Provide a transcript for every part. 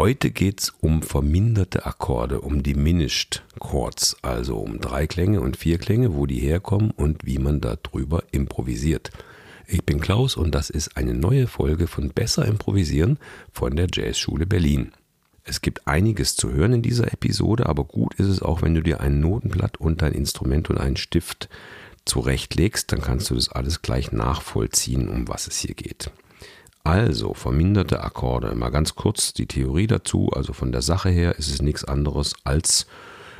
Heute geht es um verminderte Akkorde, um Diminished Chords, also um Dreiklänge und Vierklänge, wo die herkommen und wie man darüber improvisiert. Ich bin Klaus und das ist eine neue Folge von Besser Improvisieren von der Jazzschule Berlin. Es gibt einiges zu hören in dieser Episode, aber gut ist es auch, wenn du dir ein Notenblatt und dein Instrument und einen Stift zurechtlegst, dann kannst du das alles gleich nachvollziehen, um was es hier geht. Also, verminderte Akkorde. Mal ganz kurz die Theorie dazu. Also von der Sache her ist es nichts anderes als,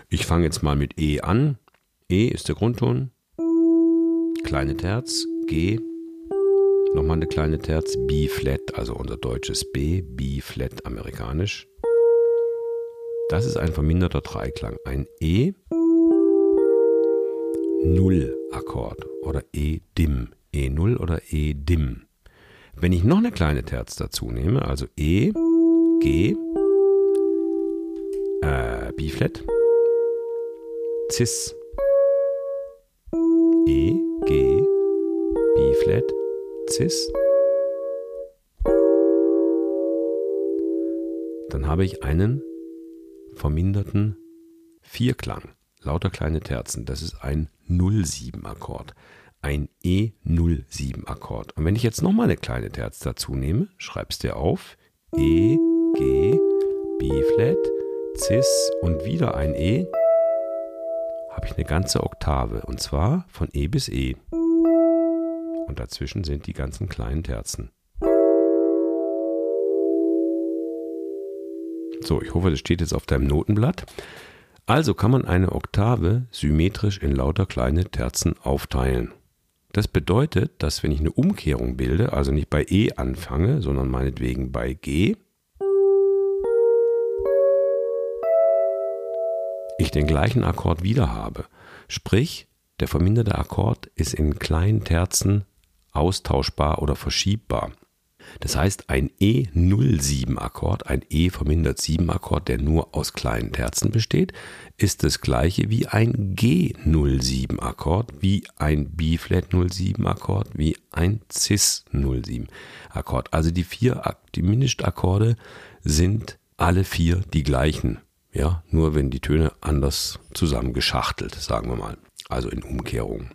ich fange jetzt mal mit E an. E ist der Grundton. Kleine Terz, G. Nochmal eine kleine Terz, B-Flat, also unser deutsches B, B-Flat amerikanisch. Das ist ein verminderter Dreiklang. Ein E, Null Akkord oder E-Dim. E0 oder E-Dim. Wenn ich noch eine kleine Terz dazu nehme, also E, G, äh, B-Flat, Cis, E, G, B-Flat, Cis, dann habe ich einen verminderten Vierklang. Lauter kleine Terzen. Das ist ein 0-7-Akkord ein E07-Akkord. Und wenn ich jetzt nochmal eine kleine Terz dazu nehme, schreibst du auf E, G, B-Flat, Cis und wieder ein E, habe ich eine ganze Oktave und zwar von E bis E. Und dazwischen sind die ganzen kleinen Terzen. So, ich hoffe, das steht jetzt auf deinem Notenblatt. Also kann man eine Oktave symmetrisch in lauter kleine Terzen aufteilen. Das bedeutet, dass wenn ich eine Umkehrung bilde, also nicht bei E anfange, sondern meinetwegen bei G, ich den gleichen Akkord wieder habe. Sprich, der verminderte Akkord ist in kleinen Terzen austauschbar oder verschiebbar. Das heißt, ein E07-Akkord, ein E vermindert 7-Akkord, der nur aus kleinen Terzen besteht, ist das gleiche wie ein G07-Akkord, wie ein B-Flat 07-Akkord, wie ein Cis 07-Akkord. Also die vier Diminished-Akkorde sind alle vier die gleichen. Ja, nur wenn die Töne anders zusammengeschachtelt, sagen wir mal. Also in Umkehrung.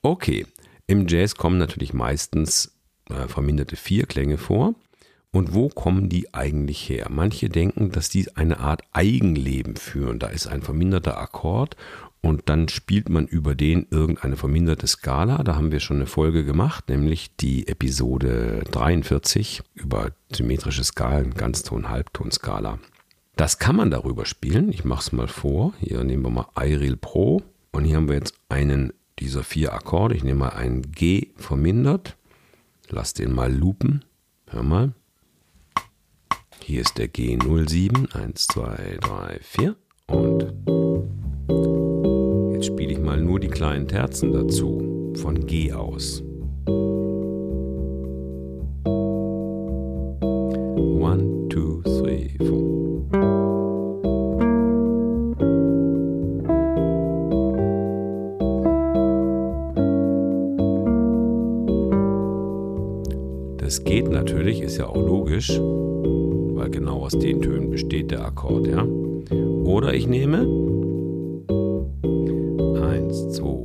Okay, im Jazz kommen natürlich meistens äh, verminderte Vierklänge vor. Und wo kommen die eigentlich her? Manche denken, dass die eine Art Eigenleben führen. Da ist ein verminderter Akkord und dann spielt man über den irgendeine verminderte Skala. Da haben wir schon eine Folge gemacht, nämlich die Episode 43 über symmetrische Skalen, Ganzton, Halbton, Skala. Das kann man darüber spielen. Ich mache es mal vor. Hier nehmen wir mal iReal Pro und hier haben wir jetzt einen dieser vier Akkorde. Ich nehme mal einen G vermindert Lass den mal loopen. Hör mal. Hier ist der G07. 1, 2, 3, 4. Und jetzt spiele ich mal nur die kleinen Terzen dazu. Von G aus. Logisch, weil genau aus den Tönen besteht der Akkord, ja. Oder ich nehme 1, 2,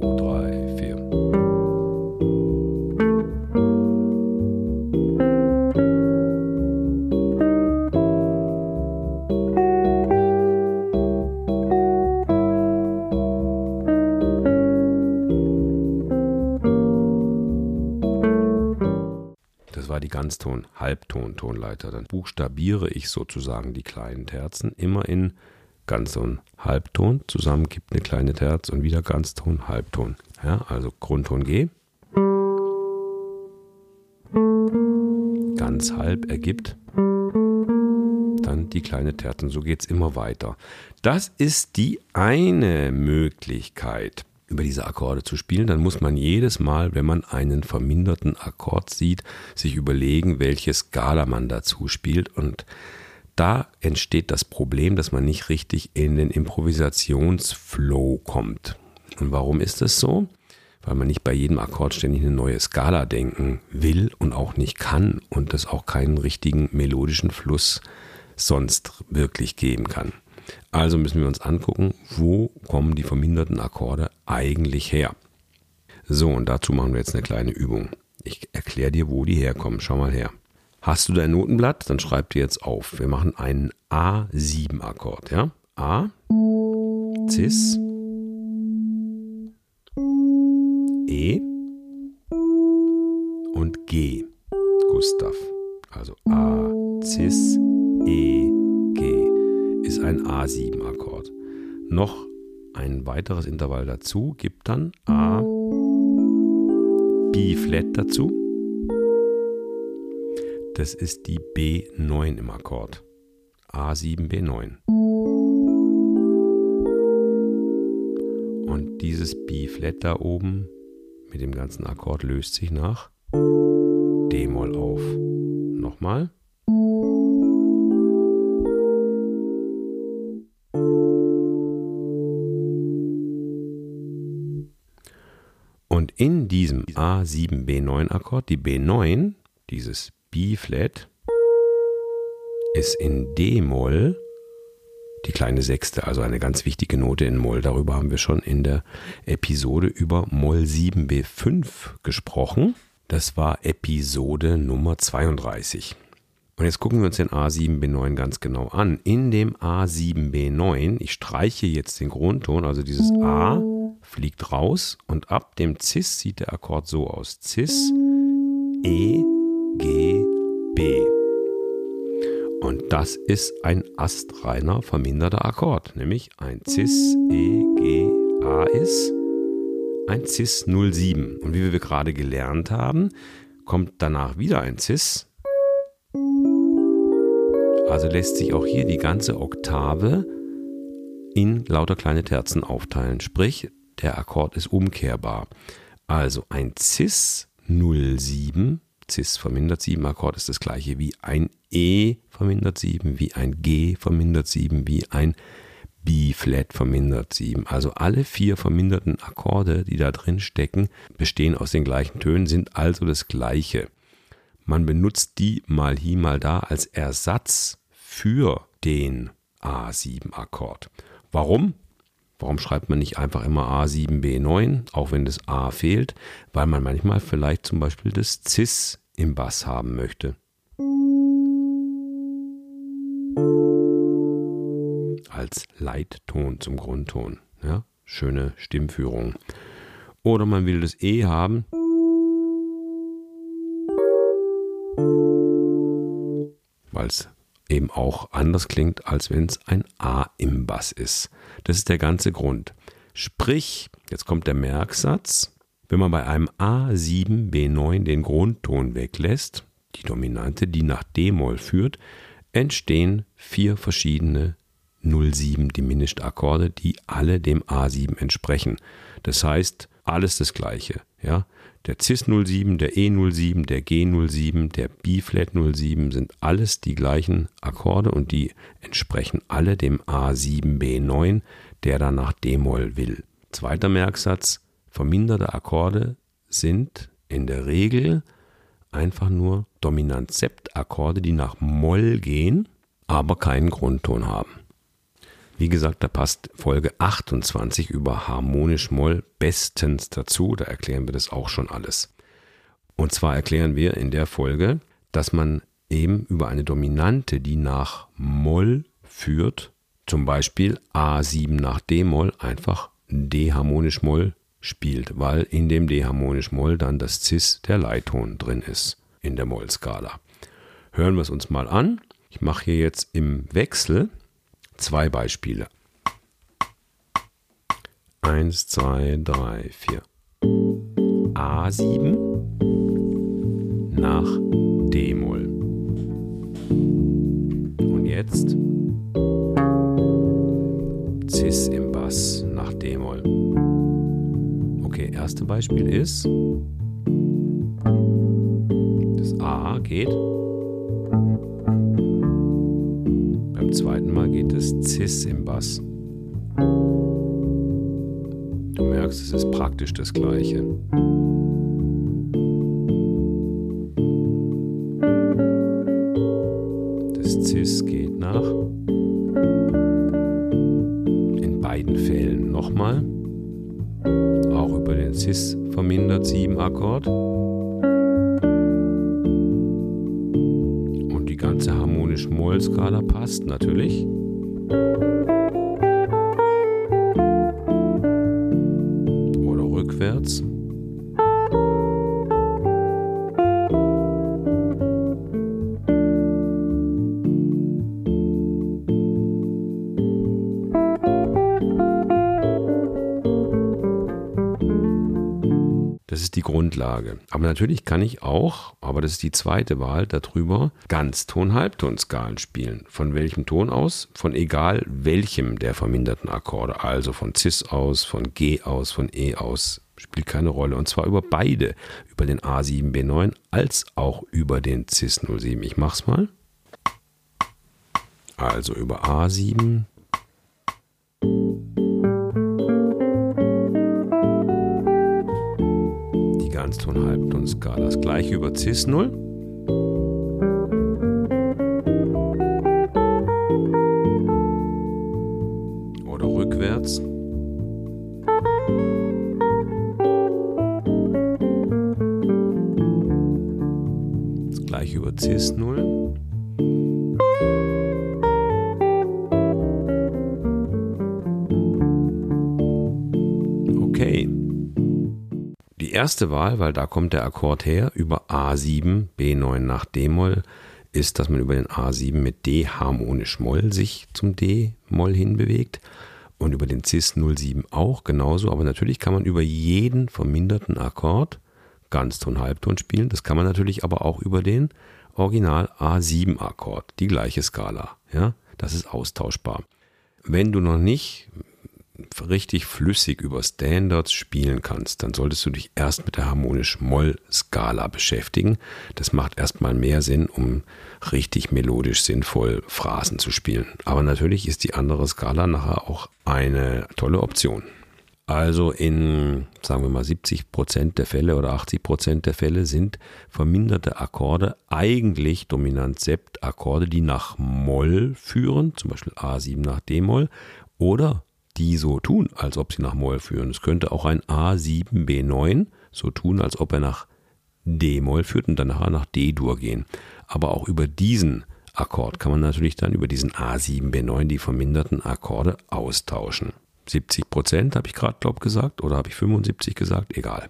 Ganzton, Halbton-Tonleiter. Dann buchstabiere ich sozusagen die kleinen Terzen immer in Ganzton, Halbton. Zusammen gibt eine kleine Terz und wieder Ganzton, Halbton. Ja, also Grundton G. Ganz halb ergibt dann die kleine Terzen. So geht es immer weiter. Das ist die eine Möglichkeit über diese Akkorde zu spielen, dann muss man jedes Mal, wenn man einen verminderten Akkord sieht, sich überlegen, welche Skala man dazu spielt und da entsteht das Problem, dass man nicht richtig in den Improvisationsflow kommt. Und warum ist das so? Weil man nicht bei jedem Akkord ständig eine neue Skala denken will und auch nicht kann und das auch keinen richtigen melodischen Fluss sonst wirklich geben kann. Also müssen wir uns angucken, wo kommen die verminderten Akkorde eigentlich her. So, und dazu machen wir jetzt eine kleine Übung. Ich erkläre dir, wo die herkommen. Schau mal her. Hast du dein Notenblatt? Dann schreib dir jetzt auf. Wir machen einen A7-Akkord. Ja? A, Cis, E und G. Gustav. Also A, Cis, E, ein A7-Akkord. Noch ein weiteres Intervall dazu gibt dann A, B-Flat dazu. Das ist die B9 im Akkord. A7, B9. Und dieses B-Flat da oben mit dem ganzen Akkord löst sich nach D-Moll auf. Nochmal. In diesem A7B9-Akkord, die B9, dieses B-Flat, ist in D-Moll die kleine Sechste, also eine ganz wichtige Note in Moll. Darüber haben wir schon in der Episode über Moll 7b5 gesprochen. Das war Episode Nummer 32. Und jetzt gucken wir uns den A7B9 ganz genau an. In dem A7B9, ich streiche jetzt den Grundton, also dieses A fliegt raus und ab dem Cis sieht der Akkord so aus. Cis, E, G, B. Und das ist ein astreiner verminderter Akkord, nämlich ein Cis, E, G, A ist ein Cis 07. Und wie wir gerade gelernt haben, kommt danach wieder ein Cis. Also lässt sich auch hier die ganze Oktave in lauter kleine Terzen aufteilen. Sprich, der Akkord ist umkehrbar. Also ein Cis 07, Cis vermindert 7 Akkord ist das gleiche wie ein E vermindert 7, wie ein G vermindert 7, wie ein B-Flat vermindert 7. Also alle vier verminderten Akkorde, die da drin stecken, bestehen aus den gleichen Tönen, sind also das gleiche. Man benutzt die mal hier, mal da als Ersatz für den A7-Akkord. Warum? Warum schreibt man nicht einfach immer A7B9, auch wenn das A fehlt? Weil man manchmal vielleicht zum Beispiel das Cis im Bass haben möchte. Als Leitton zum Grundton. Ja? Schöne Stimmführung. Oder man will das E haben. Weil es eben auch anders klingt, als wenn es ein A im Bass ist. Das ist der ganze Grund. Sprich, jetzt kommt der Merksatz, wenn man bei einem A7 B9 den Grundton weglässt, die Dominante, die nach D-Moll führt, entstehen vier verschiedene 07 Diminished Akkorde, die alle dem A7 entsprechen. Das heißt, alles das gleiche, ja? Der Cis 07, der E07, der G07, der B-Flat 07 sind alles die gleichen Akkorde und die entsprechen alle dem A7B9, der dann nach D-Moll will. Zweiter Merksatz, verminderte Akkorde sind in der Regel einfach nur Dominant-Sept-Akkorde, die nach Moll gehen, aber keinen Grundton haben. Wie gesagt, da passt Folge 28 über harmonisch Moll bestens dazu. Da erklären wir das auch schon alles. Und zwar erklären wir in der Folge, dass man eben über eine Dominante, die nach Moll führt, zum Beispiel A7 nach D-Moll, einfach D-harmonisch Moll spielt, weil in dem D-harmonisch Moll dann das Cis der Leitton drin ist in der Moll-Skala. Hören wir es uns mal an. Ich mache hier jetzt im Wechsel Zwei Beispiele. Eins, zwei, drei, vier. A7 nach D-Moll. Und jetzt Cis im Bass nach D-Moll. Okay, erste Beispiel ist, das A geht es Cis im Bass. Du merkst, es ist praktisch das gleiche. Das Cis geht nach. In beiden Fällen nochmal. Auch über den Cis vermindert 7 Akkord. Und die ganze harmonisch-Moll-Skala passt natürlich. Oder rückwärts. Das ist die Grundlage. Aber natürlich kann ich auch, aber das ist die zweite Wahl, darüber Ganzton-Halbtonskalen spielen. Von welchem Ton aus? Von egal welchem der verminderten Akkorde. Also von Cis aus, von G aus, von E aus. Spielt keine Rolle. Und zwar über beide. Über den A7, B9 als auch über den Cis 07. Ich mach's mal. Also über A7, Ganzton, Halbton, Skala. Das gleiche über Cis-0. Oder rückwärts. Das gleiche über Cis-0. Erste Wahl, weil da kommt der Akkord her, über A7, B9 nach D-Moll, ist, dass man über den A7 mit D harmonisch Moll sich zum D-Moll hinbewegt und über den Cis 07 auch genauso, aber natürlich kann man über jeden verminderten Akkord Ganzton, Halbton spielen. Das kann man natürlich aber auch über den Original A7 Akkord, die gleiche Skala. Ja, das ist austauschbar. Wenn du noch nicht richtig flüssig über Standards spielen kannst, dann solltest du dich erst mit der harmonisch-Moll-Skala beschäftigen. Das macht erstmal mehr Sinn, um richtig melodisch sinnvoll Phrasen zu spielen. Aber natürlich ist die andere Skala nachher auch eine tolle Option. Also in, sagen wir mal, 70 Prozent der Fälle oder 80 Prozent der Fälle sind verminderte Akkorde eigentlich dominant Sept-Akkorde, die nach Moll führen, zum Beispiel A7 nach D-Moll oder die so tun, als ob sie nach Moll führen. Es könnte auch ein A7B9 so tun, als ob er nach D-Moll führt und dann nachher nach D-Dur gehen. Aber auch über diesen Akkord kann man natürlich dann über diesen A7B9 die verminderten Akkorde austauschen. 70 Prozent habe ich gerade, glaube gesagt, oder habe ich 75 gesagt? Egal.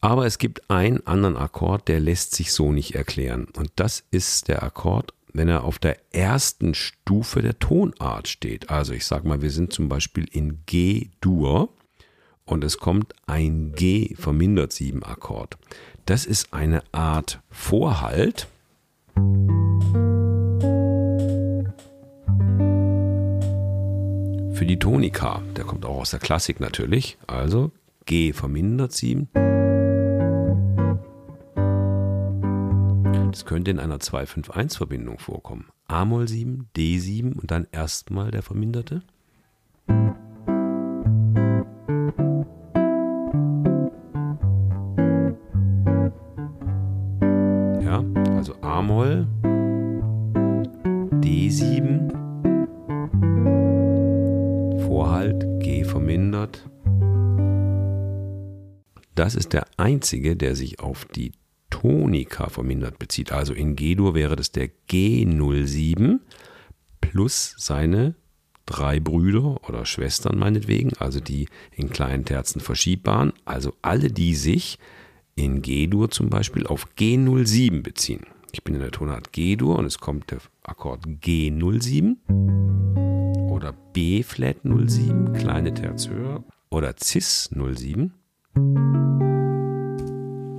Aber es gibt einen anderen Akkord, der lässt sich so nicht erklären. Und das ist der Akkord wenn er auf der ersten Stufe der Tonart steht. Also ich sage mal, wir sind zum Beispiel in G-Dur und es kommt ein G vermindert 7 Akkord. Das ist eine Art Vorhalt. Für die Tonika, der kommt auch aus der Klassik natürlich. Also G vermindert 7. Das könnte in einer 2-5-1-Verbindung vorkommen. A-Moll 7, D7 und dann erstmal der verminderte. Ja, also A-Moll, D7, Vorhalt, G vermindert. Das ist der einzige, der sich auf die Tonika vermindert bezieht. Also in G-Dur wäre das der G07 plus seine drei Brüder oder Schwestern meinetwegen, also die in kleinen Terzen verschiebbaren, also alle, die sich in G-Dur zum Beispiel auf G07 beziehen. Ich bin in der Tonart G-Dur und es kommt der Akkord G07 oder B-Flat 07, kleine Terz höher, oder Cis 07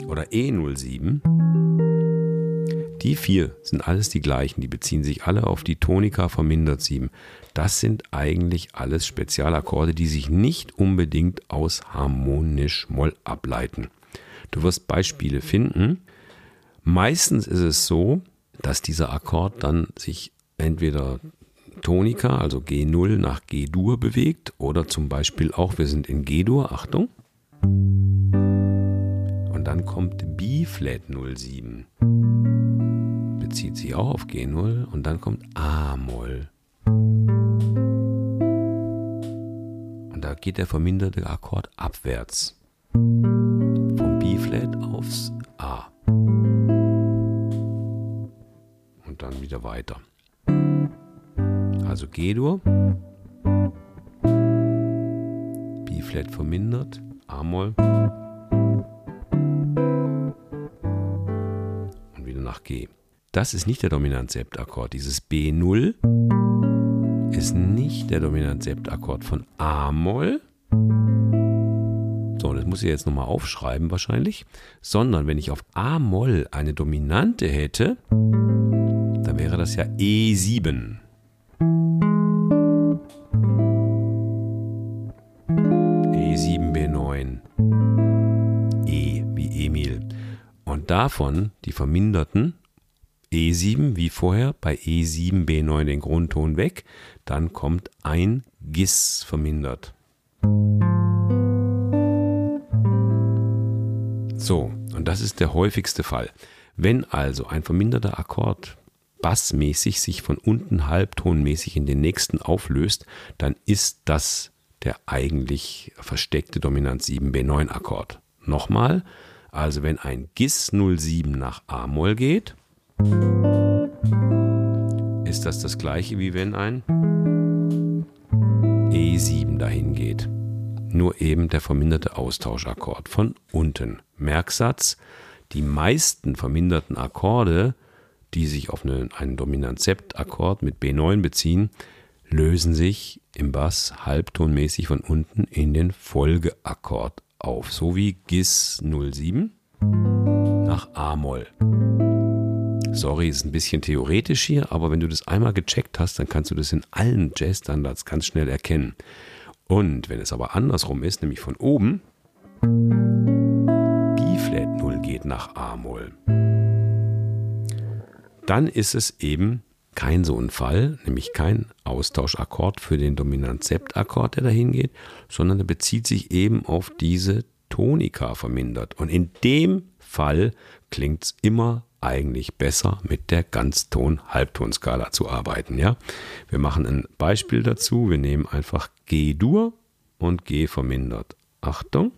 oder E07. Die vier sind alles die gleichen, die beziehen sich alle auf die Tonika vermindert 7. Das sind eigentlich alles Spezialakkorde, die sich nicht unbedingt aus harmonisch Moll ableiten. Du wirst Beispiele finden. Meistens ist es so, dass dieser Akkord dann sich entweder Tonika, also G0 nach G-Dur bewegt oder zum Beispiel auch, wir sind in G-Dur, Achtung dann kommt B-Flat 07. Bezieht sich auch auf G0 und dann kommt A-Moll. Und da geht der verminderte Akkord abwärts. Vom B-Flat aufs A. Und dann wieder weiter. Also G-Dur. B-Flat vermindert, A-Moll. G. Das ist nicht der Dominant-Septakkord. Dieses B0 ist nicht der Dominant-Septakkord von A-Moll. So, das muss ich jetzt nochmal aufschreiben wahrscheinlich. Sondern wenn ich auf A-Moll eine Dominante hätte, dann wäre das ja E7. E7, davon die verminderten E7 wie vorher, bei E7, B9 den Grundton weg, dann kommt ein Gis vermindert. So, und das ist der häufigste Fall. Wenn also ein verminderter Akkord bassmäßig sich von unten halbtonmäßig in den nächsten auflöst, dann ist das der eigentlich versteckte Dominant 7 B9 Akkord. Nochmal, also wenn ein Gis 07 nach A-Moll geht, ist das das gleiche wie wenn ein E7 dahin geht. Nur eben der verminderte Austauschakkord von unten. Merksatz, die meisten verminderten Akkorde, die sich auf einen, einen Dominant-Sept-Akkord mit B9 beziehen, lösen sich im Bass halbtonmäßig von unten in den Folgeakkord auf, so wie Gis 07 nach A-Moll. Sorry, ist ein bisschen theoretisch hier, aber wenn du das einmal gecheckt hast, dann kannst du das in allen Jazz-Standards ganz schnell erkennen. Und wenn es aber andersrum ist, nämlich von oben, B-Flat 0 geht nach A-Moll, dann ist es eben kein so ein Fall, nämlich kein Austauschakkord für den Dominant-Sept-Akkord, der dahin geht, sondern er bezieht sich eben auf diese Tonika vermindert. Und in dem Fall klingt es immer eigentlich besser mit der Ganzton-Halbtonskala zu arbeiten. Ja? Wir machen ein Beispiel dazu. Wir nehmen einfach G-Dur und G vermindert. Achtung.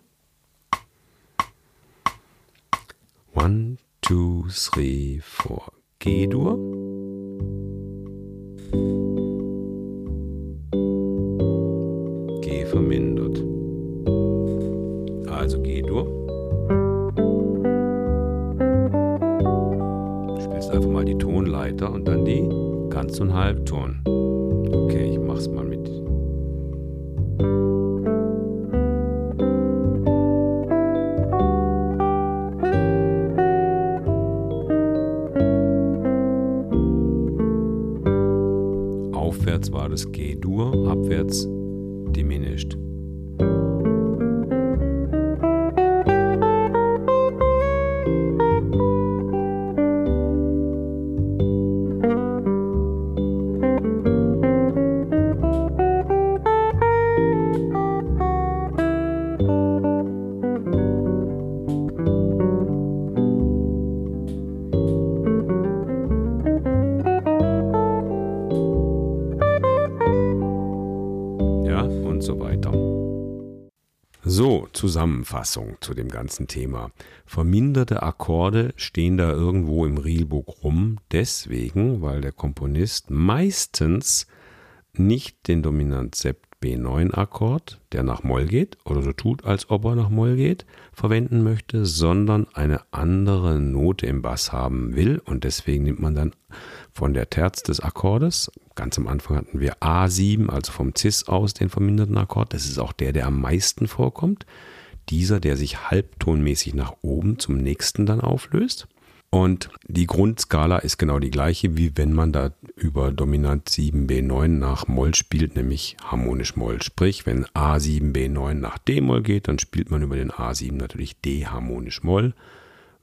One, two, three, four. G-Dur. Tonleiter und dann die Ganz- und Halbton. Okay, ich mach's mal mit. Aufwärts war das G-Dur, abwärts Zusammenfassung zu dem ganzen Thema. Verminderte Akkorde stehen da irgendwo im Reelbook rum, deswegen, weil der Komponist meistens nicht den Dominant-Sept B9-Akkord, der nach Moll geht oder so tut, als ob er nach Moll geht, verwenden möchte, sondern eine andere Note im Bass haben will. Und deswegen nimmt man dann von der Terz des Akkordes, ganz am Anfang hatten wir A7, also vom Cis aus den verminderten Akkord, das ist auch der, der am meisten vorkommt. Dieser, der sich halbtonmäßig nach oben zum nächsten dann auflöst. Und die Grundskala ist genau die gleiche, wie wenn man da über Dominant 7b9 nach Moll spielt, nämlich harmonisch Moll. Sprich, wenn A7b9 nach D-Moll geht, dann spielt man über den A7 natürlich D harmonisch Moll,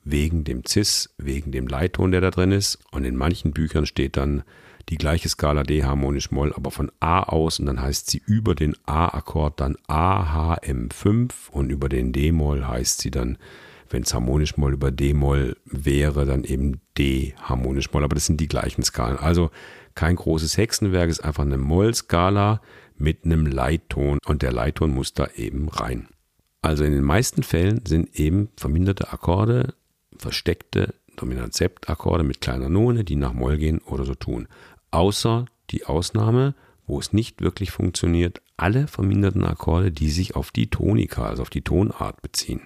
wegen dem Cis, wegen dem Leitton, der da drin ist. Und in manchen Büchern steht dann die gleiche Skala D harmonisch Moll, aber von A aus und dann heißt sie über den A-Akkord dann A, H, M5 und über den D-Moll heißt sie dann, wenn es harmonisch Moll über D-Moll wäre, dann eben D harmonisch Moll, aber das sind die gleichen Skalen. Also Kein großes Hexenwerk, ist einfach eine Moll-Skala mit einem Leitton und der Leitton muss da eben rein. Also in den meisten Fällen sind eben verminderte Akkorde, versteckte Dominant-Sept-Akkorde mit kleiner None, die nach Moll gehen oder so tun. Außer die Ausnahme, wo es nicht wirklich funktioniert, alle verminderten Akkorde, die sich auf die Tonika, also auf die Tonart beziehen.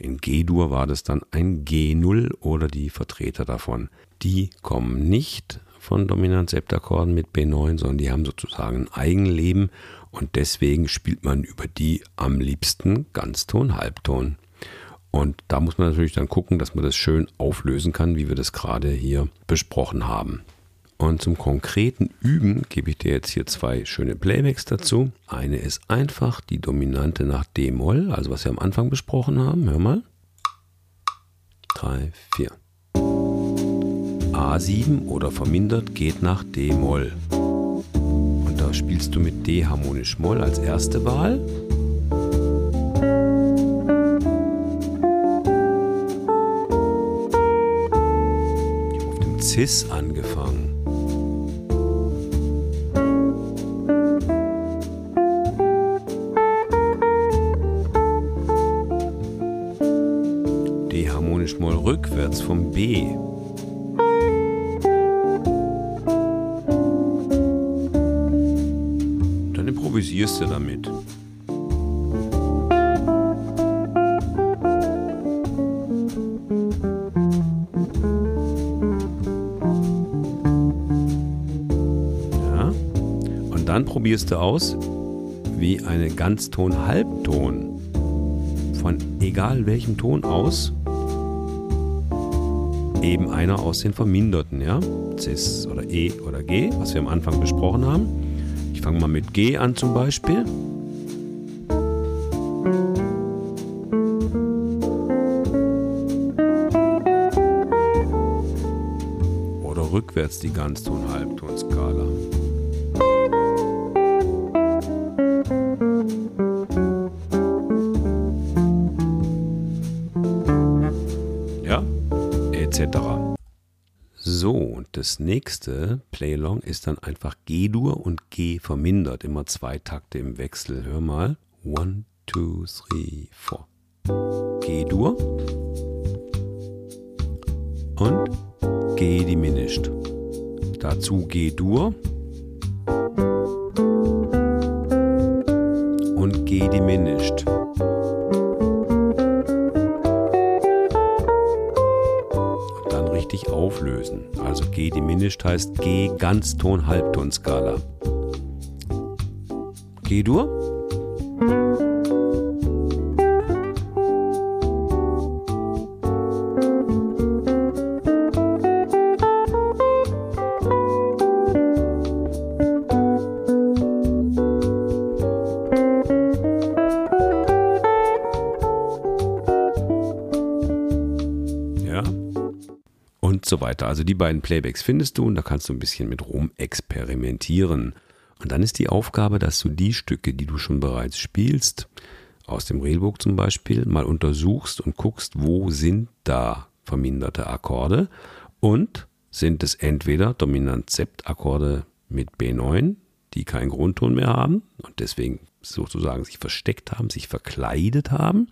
In G-Dur war das dann ein G0 oder die Vertreter davon. Die kommen nicht von Dominant-Septakkorden mit B9, sondern die haben sozusagen ein Eigenleben und deswegen spielt man über die am liebsten Ganzton, Halbton. Und da muss man natürlich dann gucken, dass man das schön auflösen kann, wie wir das gerade hier besprochen haben. Und zum konkreten Üben gebe ich dir jetzt hier zwei schöne Playbacks dazu. Eine ist einfach die Dominante nach D-Moll, also was wir am Anfang besprochen haben. Hör mal. 3, 4. A7 oder vermindert geht nach D-Moll. Und da spielst du mit D harmonisch Moll als erste Wahl. Auf dem Cis angefangen. Rückwärts vom B. Dann improvisierst du damit. Ja. Und dann probierst du aus, wie eine Ganzton-Halbton von egal welchem Ton aus einer aus den Verminderten, ja? Cis oder E oder G, was wir am Anfang besprochen haben. Ich fange mal mit G an zum Beispiel. Oder rückwärts die Ganzton-Halbtonskala. So, und das nächste Playlong ist dann einfach G-Dur und G vermindert. Immer zwei Takte im Wechsel. Hör mal. One, two, three, four. G-Dur und G diminished. Dazu G-Dur und G diminished. Richtig auflösen. Also G diminished heißt G Ganzton Halbton Skala. G-Dur? So weiter. Also die beiden Playbacks findest du und da kannst du ein bisschen mit rum experimentieren. Und dann ist die Aufgabe, dass du die Stücke, die du schon bereits spielst, aus dem Regelbuch zum Beispiel, mal untersuchst und guckst, wo sind da verminderte Akkorde und sind es entweder Dominant-Sept-Akkorde mit B9, die keinen Grundton mehr haben und deswegen sozusagen sich versteckt haben, sich verkleidet haben,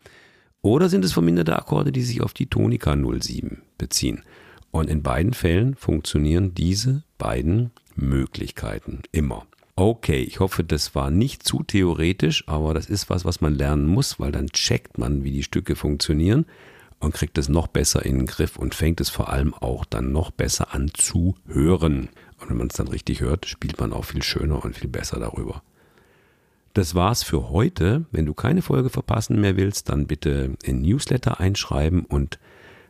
oder sind es verminderte Akkorde, die sich auf die Tonika 07 beziehen. Und in beiden Fällen funktionieren diese beiden Möglichkeiten immer. Okay, ich hoffe, das war nicht zu theoretisch, aber das ist was, was man lernen muss, weil dann checkt man, wie die Stücke funktionieren und kriegt es noch besser in den Griff und fängt es vor allem auch dann noch besser an zu hören. Und wenn man es dann richtig hört, spielt man auch viel schöner und viel besser darüber. Das war's für heute. Wenn du keine Folge verpassen mehr willst, dann bitte in Newsletter einschreiben und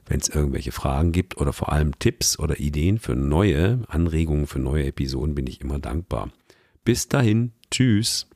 wenn es irgendwelche Fragen gibt oder vor allem Tipps oder Ideen für neue Anregungen für neue Episoden, bin ich immer dankbar. Bis dahin, tschüss.